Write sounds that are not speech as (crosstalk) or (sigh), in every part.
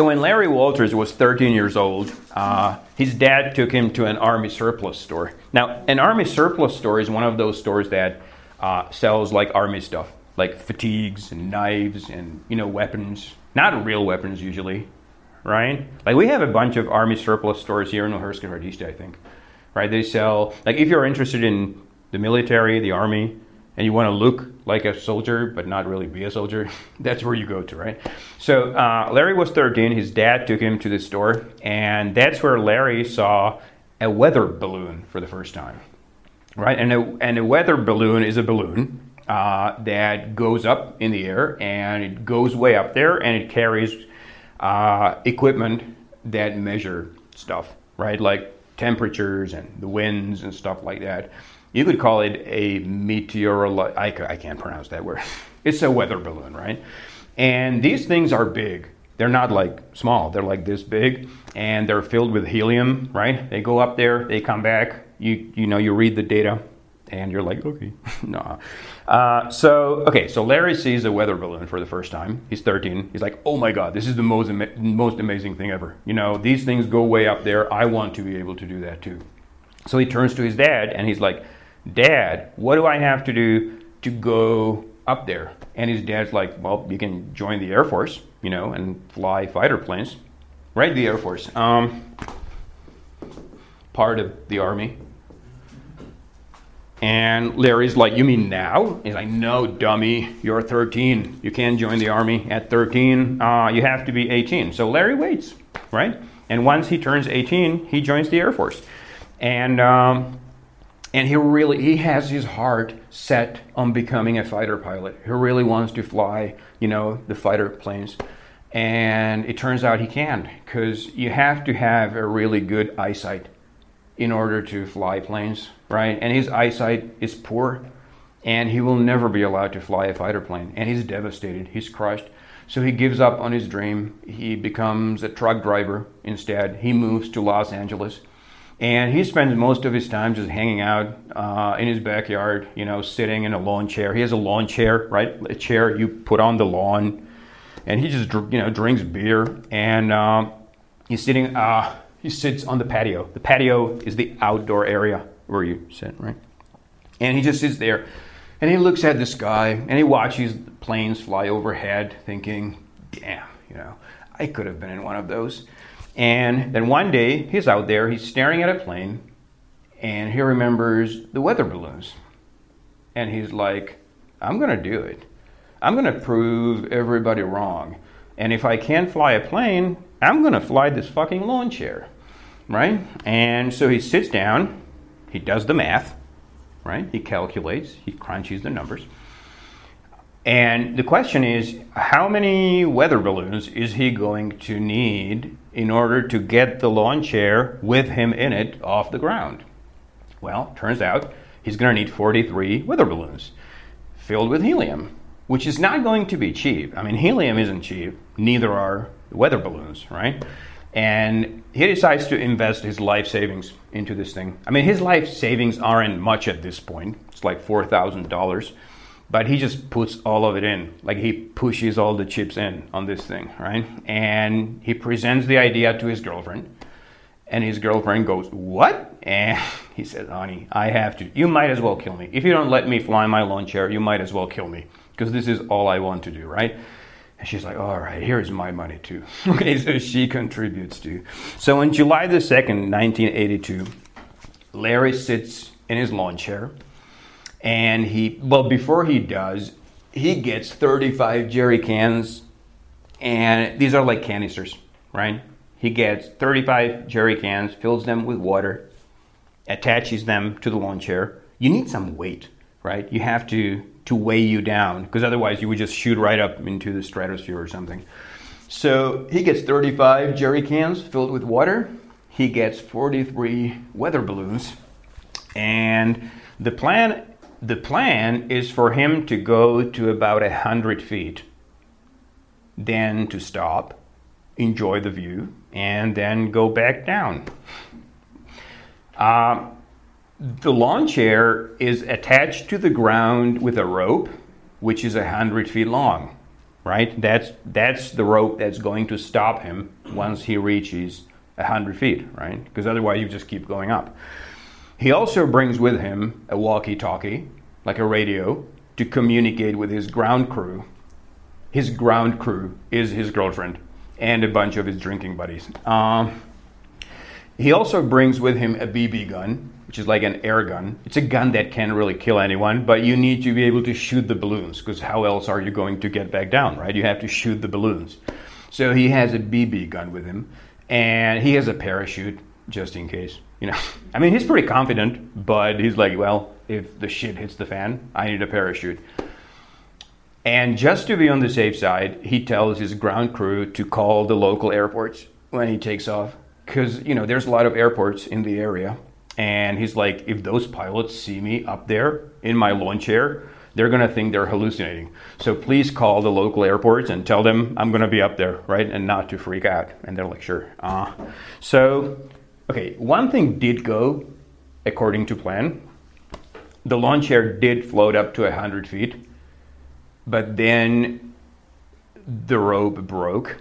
So when Larry Walters was 13 years old, uh, his dad took him to an army surplus store. Now, an army surplus store is one of those stores that uh, sells like army stuff, like fatigues and knives and you know weapons, not real weapons usually, right? Like we have a bunch of army surplus stores here in Uherské Hradiště, I think, right? They sell like if you're interested in the military, the army, and you want to look like a soldier but not really be a soldier, (laughs) that's where you go to, right? So uh, Larry was 13. His dad took him to the store, and that's where Larry saw a weather balloon for the first time, right? And a, and a weather balloon is a balloon uh, that goes up in the air and it goes way up there and it carries uh, equipment that measure stuff, right? Like temperatures and the winds and stuff like that. You could call it a meteorolo- I, I can't pronounce that word. (laughs) It's a weather balloon, right? And these things are big. They're not like small. They're like this big, and they're filled with helium, right? They go up there, they come back. You you know you read the data, and you're like, okay, (laughs) no. Uh, so okay, so Larry sees a weather balloon for the first time. He's 13. He's like, oh my god, this is the most ama- most amazing thing ever. You know, these things go way up there. I want to be able to do that too. So he turns to his dad and he's like, Dad, what do I have to do to go up there? And his dad's like, Well, you can join the Air Force, you know, and fly fighter planes. Right, the Air Force. Um, part of the Army. And Larry's like, You mean now? He's like, No, dummy, you're 13. You can't join the Army at 13. Uh, you have to be 18. So Larry waits, right? And once he turns 18, he joins the Air Force. And um, and he really he has his heart set on becoming a fighter pilot. He really wants to fly, you know, the fighter planes. And it turns out he can't because you have to have a really good eyesight in order to fly planes, right? And his eyesight is poor, and he will never be allowed to fly a fighter plane. And he's devastated. He's crushed. So he gives up on his dream. He becomes a truck driver instead. He moves to Los Angeles and he spends most of his time just hanging out uh, in his backyard, you know, sitting in a lawn chair. He has a lawn chair, right? A chair you put on the lawn, and he just you know drinks beer and um, he's sitting. Uh, he sits on the patio. The patio is the outdoor area where you sit, right? And he just sits there, and he looks at the sky and he watches planes fly overhead, thinking, "Damn, you know, I could have been in one of those." And then one day he's out there, he's staring at a plane, and he remembers the weather balloons. And he's like, I'm going to do it. I'm going to prove everybody wrong. And if I can't fly a plane, I'm going to fly this fucking lawn chair. Right? And so he sits down, he does the math, right? He calculates, he crunches the numbers. And the question is how many weather balloons is he going to need in order to get the lawn chair with him in it off the ground? Well, turns out he's going to need 43 weather balloons filled with helium, which is not going to be cheap. I mean, helium isn't cheap, neither are weather balloons, right? And he decides to invest his life savings into this thing. I mean, his life savings aren't much at this point, it's like $4,000 but he just puts all of it in. Like he pushes all the chips in on this thing right? And he presents the idea to his girlfriend. And his girlfriend goes what? And (laughs) he says honey i have to. You might as well kill me. If you don't let me fly my lawn chair you might as well kill me. Because this is all i want to do right and she's like all right here's my money too. (laughs) Okay so she contributes too so on july the 2nd 1982 larry sits in his lawn chair and he well before he does he gets 35 jerry cans and these are like canisters right? He gets 35 jerry cans fills them with water attaches them to the lawn chair. You need some weight right? You have to to weigh you down because otherwise you would just shoot right up into the stratosphere or something. So he gets 35 jerry cans filled with water. He gets 43 weather balloons. And the plan the plan is for him to go to about a 100 feet, then to stop, enjoy the view, and then go back down. Uh, the lawn chair is attached to the ground with a rope, which is 100 feet long. right? That's that's the rope that's going to stop him once he reaches 100 feet, right? Because otherwise you just keep going up. He also brings with him a walkie-talkie, like a radio, to communicate with his ground crew. His ground crew is his girlfriend and a bunch of his drinking buddies. Um, he also brings with him a BB gun, which is like an air gun. It's a gun that can't really kill anyone, but you need to be able to shoot the balloons because how else are you going to get back down, right? You have to shoot the balloons. So he has a BB gun with him, and he has a parachute just in case. You know, (laughs) I mean, he's pretty confident, but he's like, well, if the shit hits the fan, I need a parachute. And just to be on the safe side, he tells his ground crew to call the local airports when he takes off because you know there's a lot of airports in the area and he's like if those pilots see me up there in my lawn chair they're going to think they're hallucinating. So please call the local airports and tell them i'm going to be up there right? And not to freak out. And they're like sure uh, so okay one thing did go according to plan. The lawn chair did float up to 100 feet but then the rope broke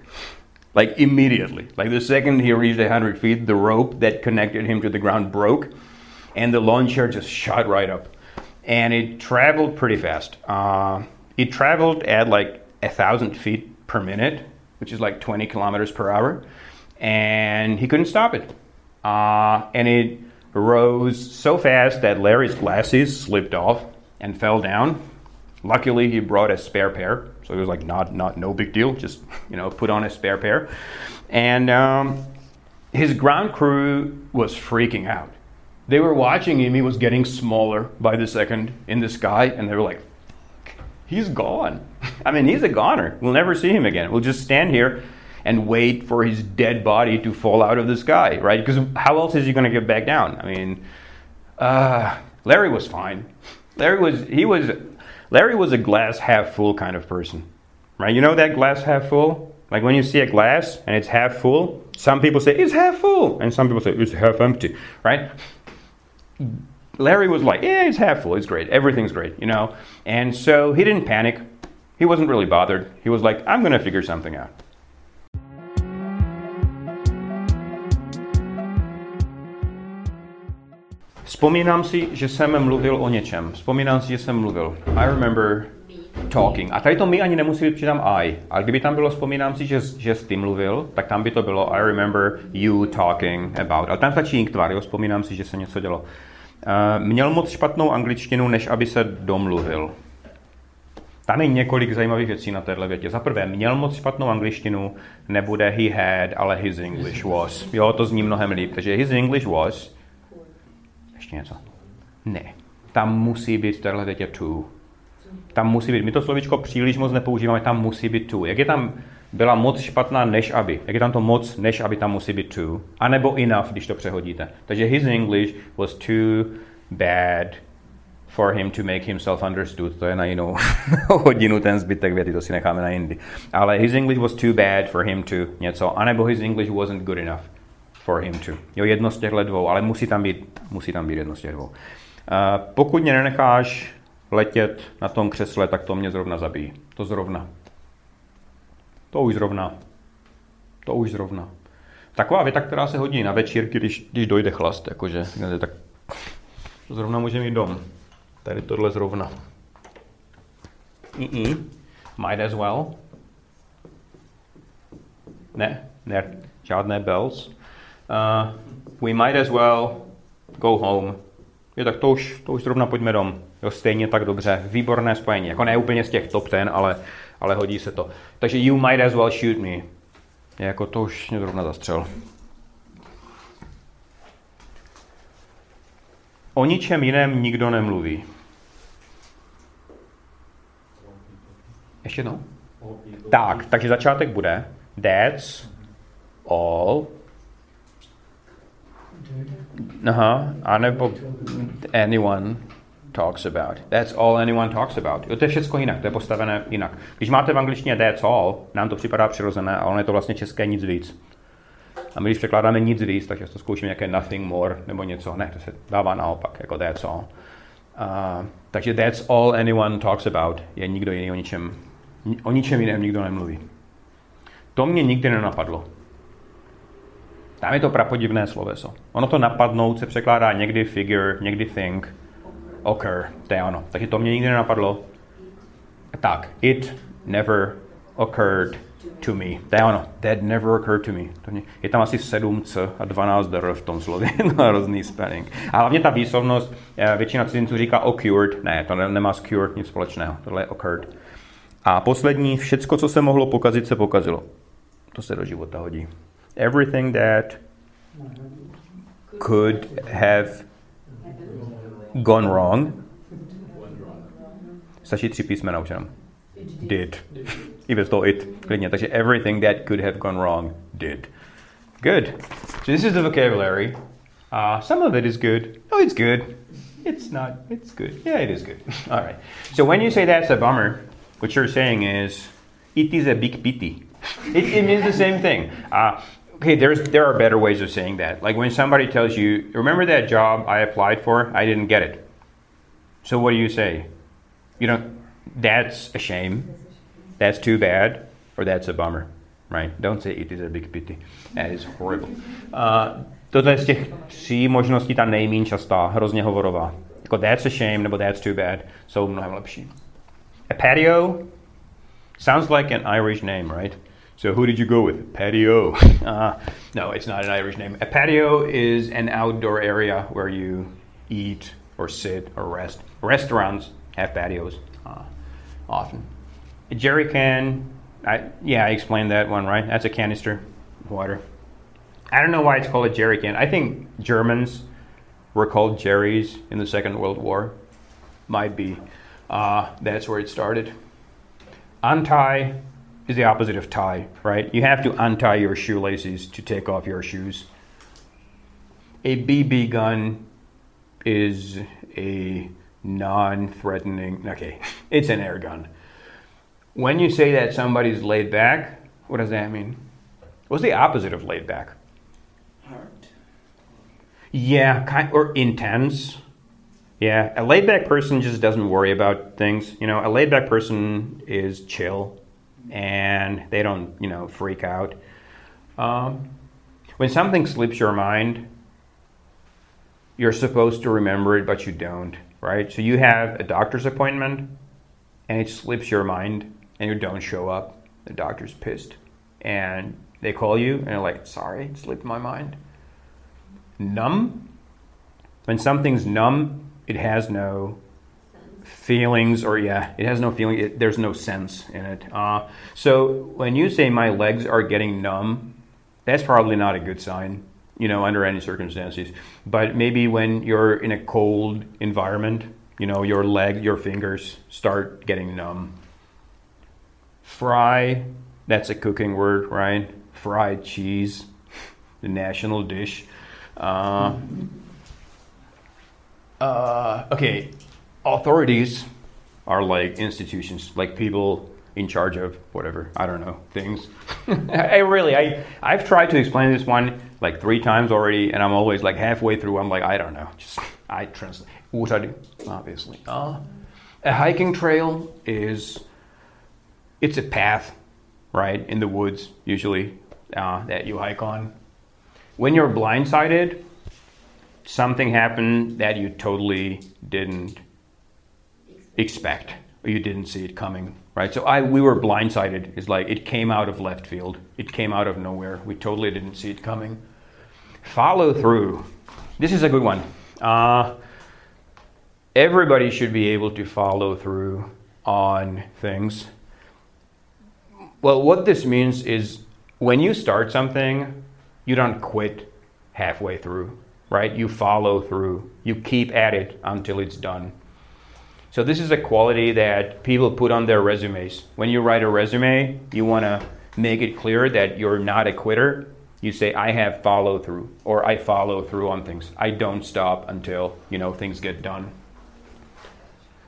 like immediately. Like the second he reached 100 feet, the rope that connected him to the ground broke, and the lawn chair just shot right up. And it traveled pretty fast. Uh, it traveled at like a thousand feet per minute, which is like 20 kilometers per hour, and he couldn't stop it. Uh, and it rose so fast that Larry's glasses slipped off and fell down. Luckily, he brought a spare pair, so it was like not not no big deal. Just you know, put on a spare pair, and um, his ground crew was freaking out. They were watching him. He was getting smaller by the second in the sky, and they were like, "He's gone." (laughs) I mean, he's a goner. We'll never see him again. We'll just stand here and wait for his dead body to fall out of the sky, right? Because how else is he going to get back down? I mean, uh, Larry was fine. Larry was he was Larry was a glass half full kind of person, right? You know that glass half full? Like when you see a glass and it's half full, some people say it's half full, and some people say it's half empty, right? Larry was like, yeah, it's half full, it's great, everything's great, you know? And so he didn't panic. He wasn't really bothered. He was like, I'm gonna figure something out. Vzpomínám si, že jsem mluvil o něčem. Vzpomínám si, že jsem mluvil. I remember talking. A tady to my ani nemusí být přidám I. Ale kdyby tam bylo, vzpomínám si, že, že jsi mluvil, tak tam by to bylo I remember you talking about. Ale tam stačí tvar, jo, vzpomínám si, že se něco dělo. Uh, měl moc špatnou angličtinu, než aby se domluvil. Tam je několik zajímavých věcí na téhle větě. Za prvé, měl moc špatnou angličtinu, nebude he had, ale his English was. Jo, to zní mnohem líp. Takže his English was ještě něco? Ne. Tam musí být v téhle větě to. Tam musí být, my to slovičko příliš moc nepoužíváme, tam musí být to. Jak je tam byla moc špatná, než aby. Jak je tam to moc, než aby tam musí být to. A nebo enough, když to přehodíte. Takže his English was too bad for him to make himself understood. To je na jinou (laughs) hodinu ten zbytek věty, to si necháme na jindy. Ale his English was too bad for him to něco. A nebo his English wasn't good enough for him to. Jo, jedno z těchto dvou, ale musí tam být, musí tam být jedno z těch dvou. Uh, pokud mě nenecháš letět na tom křesle, tak to mě zrovna zabíjí. To zrovna. To už zrovna. To už zrovna. Taková věta, která se hodí na večírky, když, když dojde chlast, jakože, tak to zrovna může mít dom. Tady tohle zrovna. Mm-mm. Might as well. Ne, ne, žádné bells uh, we might as well go home. Je tak to už, to už zrovna pojďme dom. Jo, stejně tak dobře. Výborné spojení. Jako ne úplně z těch top ten, ale, ale hodí se to. Takže you might as well shoot me. Je jako to už mě zrovna zastřel. O ničem jiném nikdo nemluví. Ještě jednou? Tak, takže začátek bude That's all Aha, anebo anyone talks about. That's all anyone talks about. Jo, to je všechno jinak, to je postavené jinak. Když máte v angličtině that's all, nám to připadá přirozené, ale ono je to vlastně české nic víc. A my když překládáme nic víc, tak to zkoušíme nějaké nothing more nebo něco. Ne, to se dává naopak, jako that's all. Uh, takže that's all anyone talks about je nikdo jiný o ničem, O ničem jiném nikdo nemluví. To mě nikdy nenapadlo. Tam je to prapodivné sloveso. Ono to napadnout se překládá někdy figure, někdy think, occur, to je ono. Takže to mě nikdy nenapadlo. Tak, it never occurred to me. To je ono. That never occurred to me. To mě, je tam asi 7 c a 12 dr v tom slově. (laughs) hrozný spelling. A hlavně ta výslovnost, eh, většina cizinců říká occurred. Ne, to nemá s cured nic společného. Tohle je occurred. A poslední, všecko, co se mohlo pokazit, se pokazilo. To se do života hodí. Everything that could have gone wrong. Stačí tři písmena už jenom. Did. I bez toho it. Klidně. Takže everything that could have gone wrong did. Good. So this is the vocabulary. Uh, some of it is good. Oh, it's good. It's not. It's good. Yeah, it is good. (laughs) All right. So when you say that's a bummer, what you're saying is it is a big pity. (laughs) It, it means the same thing. Uh, okay, there's there are better ways of saying that. Like when somebody tells you, "Remember that job I applied for? I didn't get it." So what do you say? You know, that's a shame. That's too bad, or that's a bummer, right? Don't say it is a big pity. That is horrible. Uh, těch tří možností ta nejméně častá. Jako that's a shame nebo that's too bad jsou mnohem lepší. A patio sounds like an Irish name, right? So who did you go with? Patio. (laughs) Uh, no, it's not an Irish name. A patio is an outdoor area where you eat or sit or rest. Restaurants have patios uh, often. A jerry can, I, yeah, I explained that one, right? That's a canister water. I don't know why it's called a jerry can. I think Germans were called jerrys in the Second World War. Might be. Uh, that's where it started. Untie is the opposite of tie, right? You have to untie your shoelaces to take off your shoes. A BB gun is a non threatening, okay, (laughs) it's an air gun. When you say that somebody's laid back, what does that mean? What's the opposite of laid back? Heart. Yeah, kind or intense. Yeah, a laid back person just doesn't worry about things. You know, a laid back person is chill and they don't, you know, freak out. Um, when something slips your mind, you're supposed to remember it, but you don't, right? So you have a doctor's appointment and it slips your mind and you don't show up. The doctor's pissed and they call you and they're like, sorry, it slipped my mind. Numb. When something's numb, it has no feelings or yeah it has no feeling it, there's no sense in it. Uh, so when you say my legs are getting numb that's probably not a good sign you know under any circumstances. But maybe when you're in a cold environment you know your leg your fingers start getting numb. Fry that's a cooking word right? Fried cheese the national dish. Uh, uh, okay authorities are like institutions, like people in charge of whatever I don't know things. (laughs) I really I I've tried to explain this one like three times already, and I'm always like halfway through. I'm like I don't know. Just I translate. What I do, obviously. Uh, a hiking trail is it's a path, right, in the woods usually uh, that you hike on. When you're blindsided, something happened that you totally didn't expect or you didn't see it coming right? So i we were blindsided. It's like it came out of left field. It came out of nowhere. We totally didn't see it coming. Follow through. This is a good one. Uh, everybody should be able to follow through on things. Well what this means is when you start something you don't quit halfway through right? You follow through. You keep at it until it's done so this is a quality that people put on their resumes. When you write a resume, you want to make it clear that you're not a quitter. You say I have follow through or I follow through on things. I don't stop until, you know, things get done.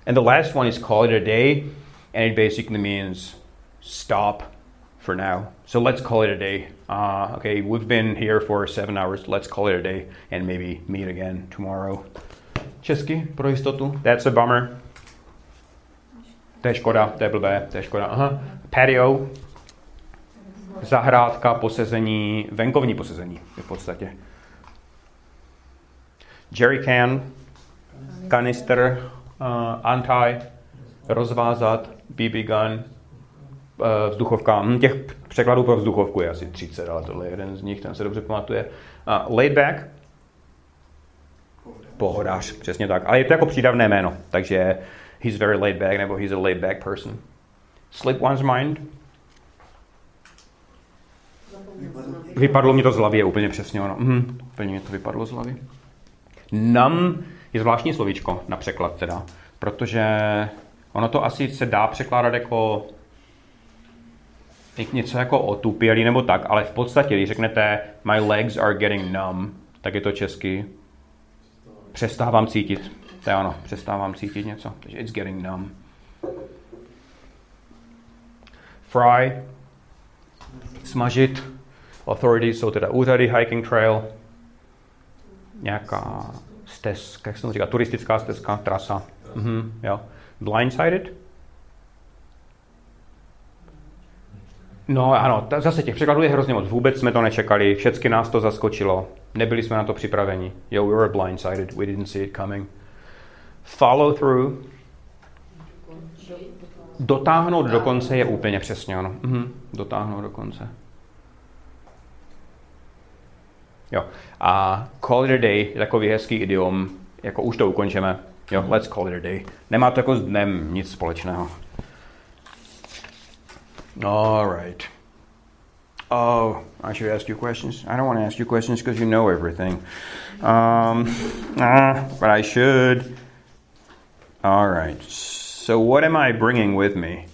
And the last one is call it a day and it basically means stop for now. So let's call it a day. Uh, okay, we've been here for seven hours. Let's call it a day and maybe meet again tomorrow. Česky pro jistotu. That's a bummer. To je škoda, to je blbé, to je škoda. Aha. Patio, zahrádka, posezení, venkovní posezení v podstatě. Jerry can, kanister, uh, anti, rozvázat, BB gun, uh, vzduchovka. Hm, těch překladů pro vzduchovku je asi 30, ale tohle je jeden z nich, ten se dobře pamatuje. Uh, laid back, pohodář, přesně tak. Ale je to jako přídavné jméno, takže he's very laid back nebo he's a laid back person. Slip one's mind. Vypadlo mi to z hlavy, úplně přesně ono. Mhm, úplně mi to vypadlo z hlavy. Nam je zvláštní slovíčko na překlad teda, protože ono to asi se dá překládat jako něco jako otupělý nebo tak, ale v podstatě, když řeknete my legs are getting numb, tak je to česky přestávám cítit. To je ono, přestávám cítit něco. Takže it's getting numb. Fry, smažit. Authorities jsou teda úřady, hiking trail, nějaká stezka, jak se to říká, turistická stezka, trasa. Mhm, jo. Blindsided? No ano, zase těch překladů je hrozně moc. Vůbec jsme to nečekali, všechny nás to zaskočilo. Nebyli jsme na to připraveni. Yo, we were blindsided, we didn't see it coming. Follow through. Dotáhnout do konce je úplně přesně ono. Mhm, dotáhnout do konce. Jo. A call it a day je takový hezký idiom, jako už to ukončíme. Jo, let's call it a day. Nemá to jako s dnem nic společného. All right. Oh, I should ask you questions. I don't want to ask you questions because you know everything. Um, uh, (laughs) but I should. All right. So, what am I bringing with me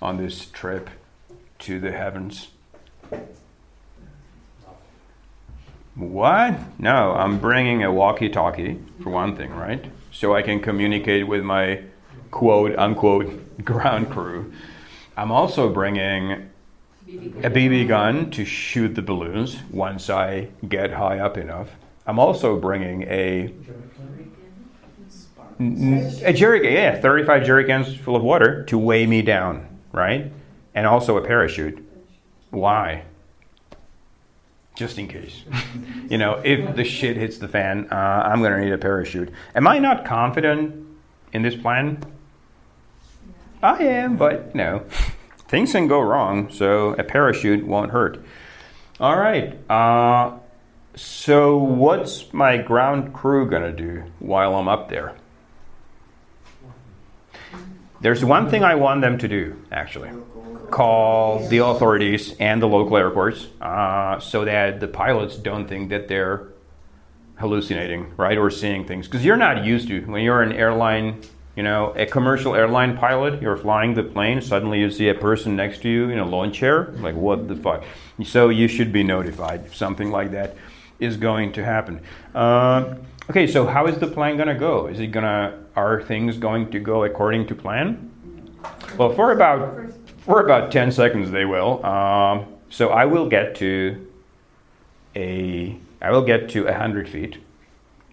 on this trip to the heavens? What? No, I'm bringing a walkie talkie, for one thing, right? So I can communicate with my quote unquote (laughs) ground crew. I'm also bringing a BB gun to shoot the balloons once I get high up enough. I'm also bringing a a jerry yeah, 35 jerry cans full of water to weigh me down, right? And also a parachute. Why? Just in case. (laughs) you know, if the shit hits the fan, uh, I'm going to need a parachute. Am I not confident in this plan? I am, but no. (laughs) Things can go wrong, so a parachute won't hurt. All right. Uh, so, what's my ground crew going to do while I'm up there? There's one thing I want them to do, actually call the authorities and the local airports uh, so that the pilots don't think that they're hallucinating, right, or seeing things. Because you're not used to, when you're an airline you know, a commercial airline pilot, you're flying the plane, suddenly you see a person next to you in a lawn chair. Like, what the fuck? So you should be notified if something like that is going to happen. Uh, okay, so how is the plan to go? Is it to, are things going to go according to plan? Well, for about, for about 10 seconds they will. Um, so I will get to a, I will get to 100 feet.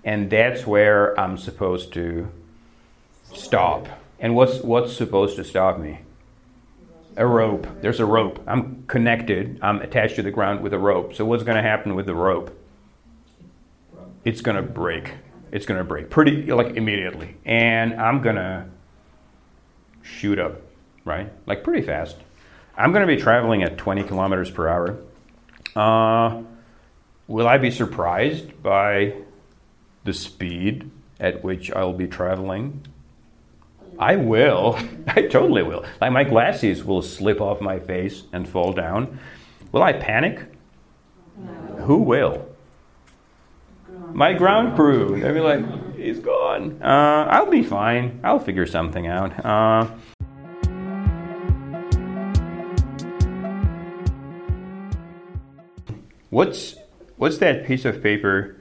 And that's where I'm supposed to stop. And what's what's supposed to stop me? A rope. There's a rope. I'm connected. I'm attached to the ground with a rope. So what's going to happen with the rope? It's to break. It's to break pretty like immediately. And I'm to shoot up, right? Like pretty fast. I'm to be traveling at 20 kilometers per hour. Uh, will I be surprised by the speed at which I'll be traveling? I will. (laughs) I totally will. Like my glasses will slip off my face and fall down. Will I panic? No. Who will? My ground crew. They'll be like, he's gone. Uh, I'll be fine. I'll figure something out. Uh, what's what's that piece of paper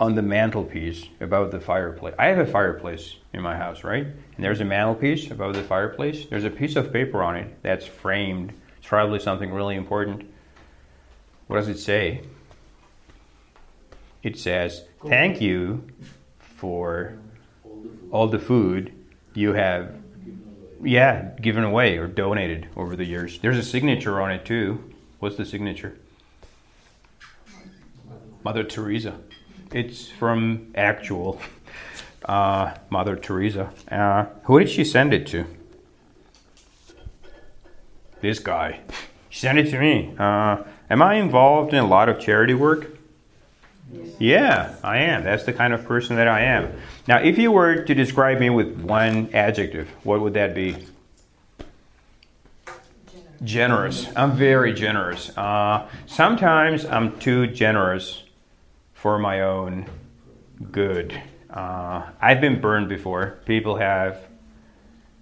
on the mantelpiece above the fireplace. I have a fireplace in my house, right? And there's a mantelpiece above the fireplace. There's a piece of paper on it that's framed. It's probably something really important. What does it say? It says, Thank you for all the food you have Yeah, given away or donated over the years. There's a signature on it too. What's the signature? Mother Teresa. It's from actual uh, Mother Teresa. Uh, who did she send it to? This guy. She sent it to me. Uh, am I involved in a lot of charity work? Yeah, I am. That's the kind of person that I am. Now, if you were to describe me with one adjective, what would that be? Generous. I'm very generous. Uh, sometimes I'm too generous for my own good. Uh, I've been burned before. People have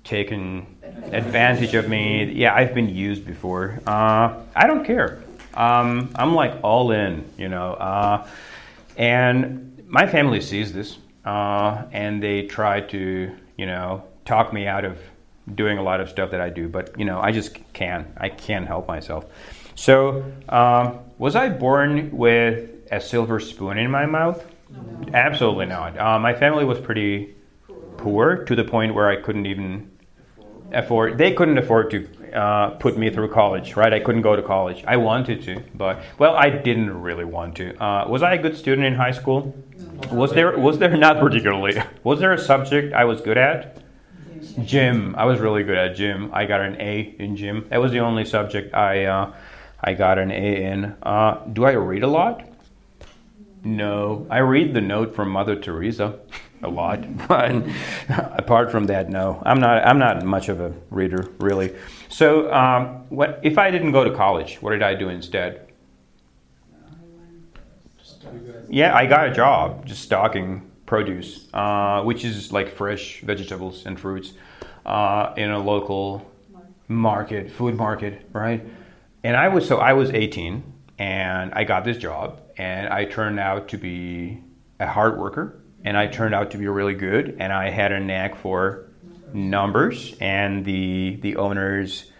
taken advantage of me. Yeah, I've been used before. Uh, I don't care. Um, I'm like all in, you know. And my family sees this, uh, and they try to, you know, talk me out of doing a lot of stuff that I do. But you know, I just can't. I can't help myself. So, um, was I born with a silver spoon in my mouth? No. Absolutely not. Uh, my family was pretty poor to the point where I couldn't even afford. They couldn't afford to uh, put me through college, right? I couldn't go to college. I wanted to, but well, I didn't really want to. Uh, was I a good student in high school? Was there was there not particularly? Was there a subject I was good at? Gym. I was really good at gym. I got an A in gym. That was the only subject I uh, I got an A in. Uh, do I read a lot? No, I read the note from Mother Teresa (laughs) a lot, (laughs) but apart from that, no, I'm not. I'm not much of a reader, really. So, um, what if I didn't go to college? What did I do instead? Yeah, I got a job just stocking produce, uh, which is like fresh vegetables and fruits, uh, in a local market, food market, right? And I was so I was 18, and I got this job, and I turned out to be a hard worker, and I turned out to be really good, and I had a knack for numbers, and the the owners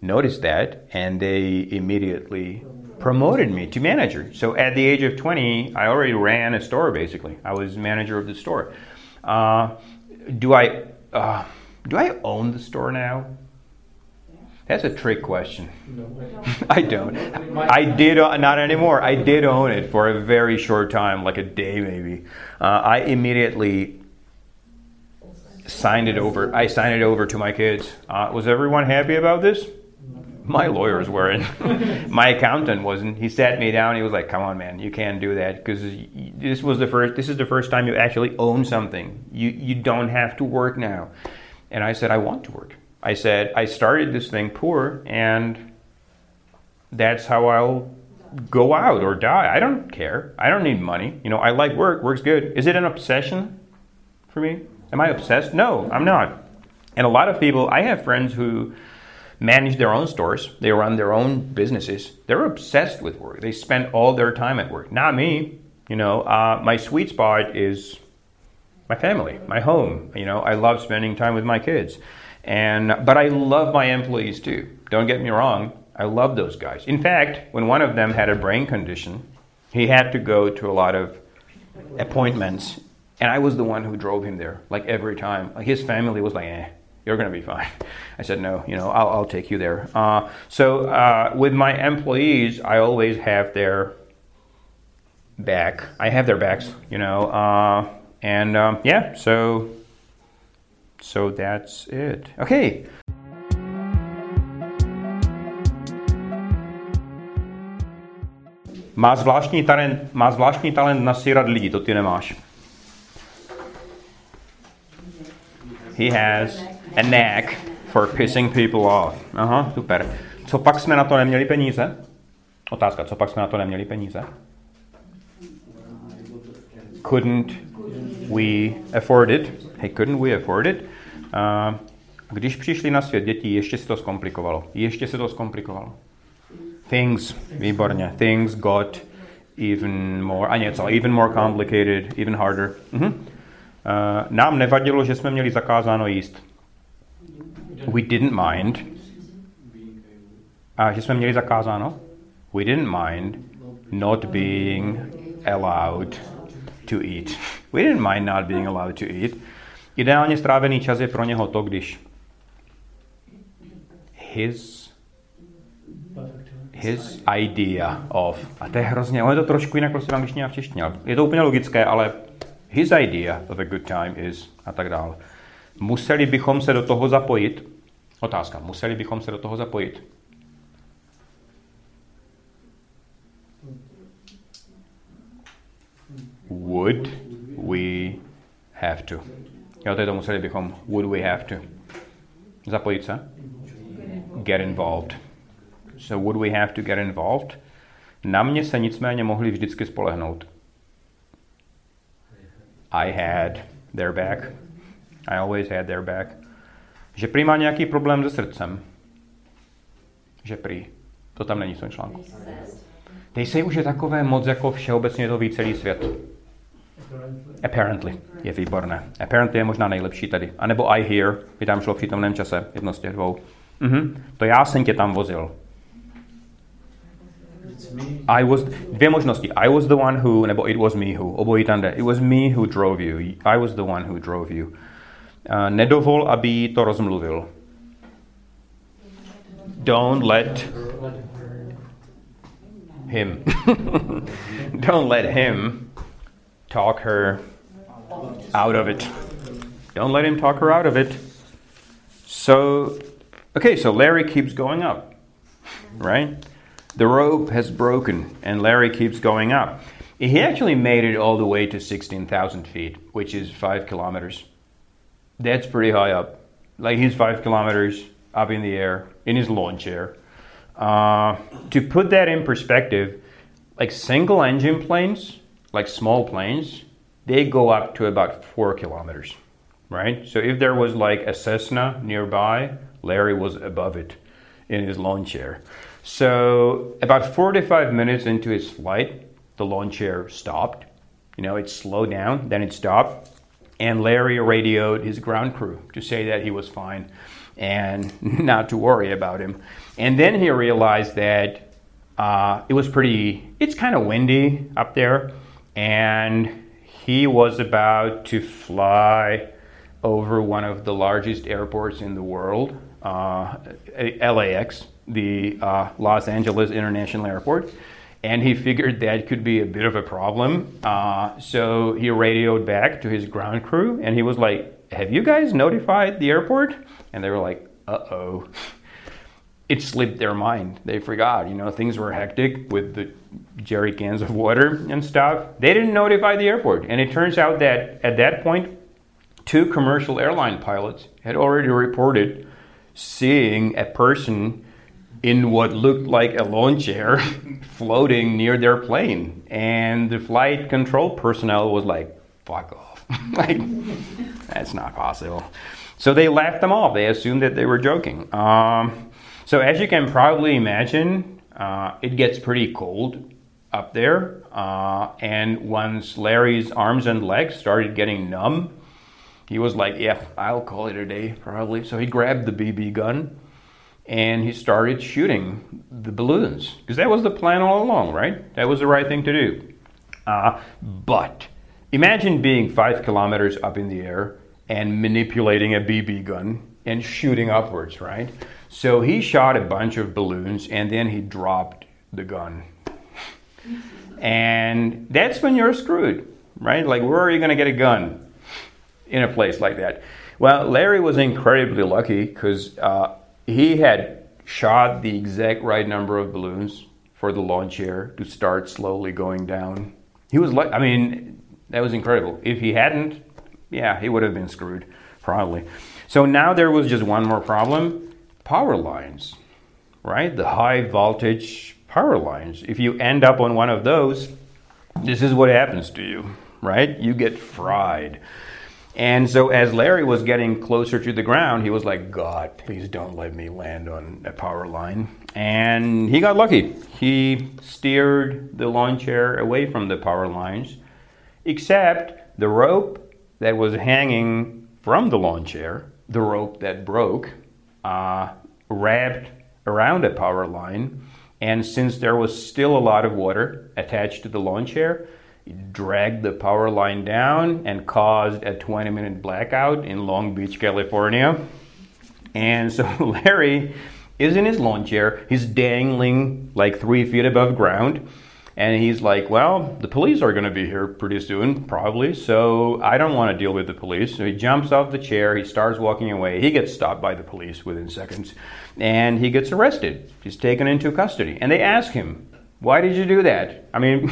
noticed that, and they immediately promoted me to manager. So at the age of 20, I already ran a store. Basically, I was manager of the store. Uh, do I uh, do I own the store now? That's a trick question. No, (laughs) I don't. I did uh, not anymore. I did own it for a very short time, like a day maybe. Uh, I immediately signed it over. I signed it over to my kids. Uh, was everyone happy about this? My lawyers weren't. (laughs) my accountant wasn't. He sat me down. He was like, "Come on, man, you can't do that because this was the first. This is the first time you actually own something. You you don't have to work now." And I said, "I want to work." I said, I started this thing poor, and that's how I'll go out or die. I don't care. I don't need money. You know, I like work. Work's good. Is it an obsession for me? Am I obsessed? No, I'm not. And a lot of people, I have friends who manage their own stores, they run their own businesses. They're obsessed with work. They spend all their time at work. Not me. You know, uh, my sweet spot is my family, my home. You know, I love spending time with my kids. And but I love my employees too. Don't get me wrong. I love those guys. In fact, when one of them had a brain condition, he had to go to a lot of appointments, and I was the one who drove him there, like every time. Like his family was like, "Eh, you're gonna be fine." (laughs) I said, "No, you know, I'll, I'll take you there." Uh, so uh, with my employees, I always have their back. I have their backs, you know, uh, and um, yeah. So so that's it. Okay. Má zvláštní talent, má zvláštní talent nasírat lidi, to ty nemáš. He has a knack for pissing people off. Aha, super. Co pak jsme na to neměli peníze? Otázka, co pak jsme na to neměli peníze? Couldn't we afford it? Hey, couldn't we afford it? Když přišli na svět děti, ještě se to zkomplikovalo. Ještě se to zkomplikovalo. Things, výborně. Things got even more, a něco, even more complicated, even harder. Uh-huh. Uh, nám nevadilo, že jsme měli zakázáno jíst. We didn't mind. A že jsme měli zakázáno? We didn't mind not being allowed to eat. We didn't mind not being allowed to eat. Ideálně strávený čas je pro něho to, když his his idea of. A to je hrozně, ono je to trošku jinak prostě v angličtině a v češtině. Je to úplně logické, ale his idea of a good time is a tak dále. Museli bychom se do toho zapojit? Otázka, museli bychom se do toho zapojit? Would we have to? Jo, to je to museli bychom. Would we have to? Zapojit se? Get involved. So would we have to get involved? Na mě se nicméně mohli vždycky spolehnout. I had their back. I always had their back. Že prý má nějaký problém se srdcem. Že prý. To tam není v tom článku. They say už je takové moc jako všeobecně to ví celý svět. Apparently je výborné. Apparently je možná nejlepší tady. A nebo I hear, by tam šlo v přítomném čase, jedno z těch dvou. Mhm. To já jsem tě tam vozil. I was, dvě možnosti. I was the one who, nebo it was me who, obojí tam jde. It was me who drove you. I was the one who drove you. Uh, nedovol, aby to rozmluvil. Don't let him. (laughs) Don't let him talk her out of it. Don't let him talk her out of it. So, okay, so Larry keeps going up, right? The rope has broken, and Larry keeps going up. He actually made it all the way to 16,000 feet, which is five kilometers. That's pretty high up. Like he's five kilometers up in the air in his lawn chair. Uh, to put that in perspective, like single engine planes, like small planes, they go up to about four kilometers, right? So if there was like a Cessna nearby, Larry was above it in his lawn chair. So about 45 minutes into his flight, the lawn chair stopped. You know, it slowed down, then it stopped, and Larry radioed his ground crew to say that he was fine and (laughs) not to worry about him. And then he realized that uh, it was pretty, it's kind of windy up there, and he was about to fly over one of the largest airports in the world, uh, LAX, the uh, Los Angeles International Airport, and he figured that could be a bit of a problem. Uh, so he radioed back to his ground crew, and he was like, "Have you guys notified the airport?" And they were like, "Uh oh." It slipped their mind. They forgot. You know, things were hectic with the jerry cans of water and stuff. They didn't notify the airport, and it turns out that at that point, two commercial airline pilots had already reported seeing a person in what looked like a lawn chair (laughs) floating near their plane. And the flight control personnel was like, fuck off. (laughs) like, that's not possible. So they laughed them off. They assumed that they were joking. Um, so, as you can probably imagine, uh, it gets pretty cold up there. Uh, and once Larry's arms and legs started getting numb, he was like, Yeah, I'll call it a day, probably. So he grabbed the BB gun and he started shooting the balloons because that was the plan all along, right? That was the right thing to do. Uh, but imagine being five kilometers up in the air and manipulating a BB gun and shooting upwards, right? So he shot a bunch of balloons and then he dropped the gun. And that's when you're screwed, right? Like, where are you going to get a gun in a place like that? Well, Larry was incredibly lucky because uh, he had shot the exact right number of balloons for the launch chair to start slowly going down. He was like, I mean, that was incredible. If he hadn't, yeah, he would have been screwed, probably. So now there was just one more problem power lines, right? The high voltage power lines. If you end up on one of those, this is what happens to you, right? You get fried. And so, as Larry was getting closer to the ground, he was like, God, please don't let me land on a power line. And he got lucky. He steered the lawn chair away from the power lines, except the rope that was hanging from the lawn chair, the rope that broke, uh, wrapped around a power line. And since there was still a lot of water attached to the lawn chair, it dragged the power line down and caused a 20 minute blackout in Long Beach, California. And so (laughs) Larry is in his lawn chair. He's dangling like three feet above ground. And he's like, Well, the police are going to be here pretty soon, probably. So I don't want to deal with the police. So he jumps off the chair. He starts walking away. He gets stopped by the police within seconds. And he gets arrested. He's taken into custody. And they ask him, Why did you do that? I mean,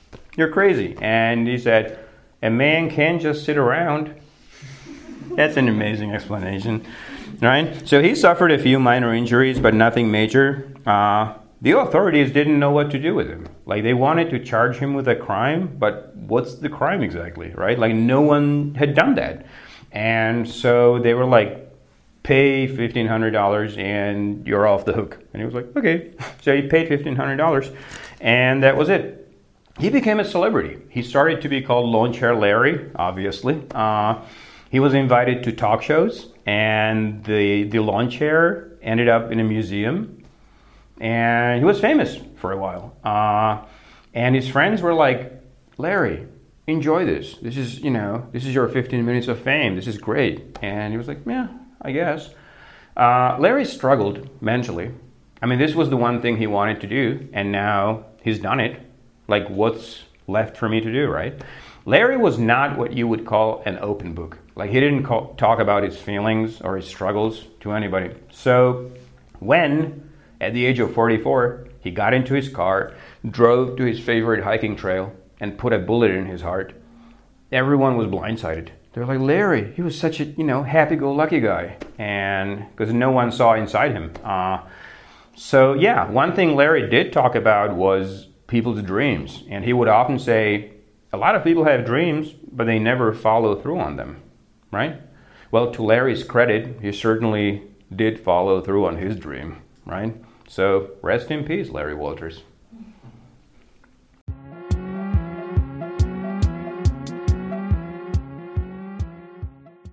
(laughs) you're crazy. And he said, A man can't just sit around. That's an amazing explanation, right? So he suffered a few minor injuries, but nothing major. Uh, the authorities didn't know what to do with him. Like they wanted to charge him with a crime, but what's the crime exactly, right? Like no one had done that. And so they were like, pay $1,500 and you're off the hook. And he was like, okay. (laughs) So he paid $1,500 and that was it. He became a celebrity. He started to be called Lawn Chair Larry, obviously. Uh, he was invited to talk shows and the, the lawn chair ended up in a museum and he was famous for a while. Uh, and his friends were like, Larry, enjoy this. This is, you know, this is your 15 minutes of fame. This is great. And he was like, yeah, I guess. Uh, Larry struggled mentally. I mean, this was the one thing he wanted to do, and now he's done it. Like, what's left for me to do, right? Larry was not what you would call an open book. Like, he didn't call, talk about his feelings or his struggles to anybody. So, when at the age of 44, he got into his car, drove to his favorite hiking trail, and put a bullet in his heart. Everyone was blindsided. They were like, Larry, he was such a, you know, happy-go-lucky guy. And because no one saw inside him. Uh, so, yeah, one thing Larry did talk about was people's dreams. And he would often say, a lot of people have dreams, but they never follow through on them, right? Well, to Larry's credit, he certainly did follow through on his dream, right? So rest in peace, Larry Walters.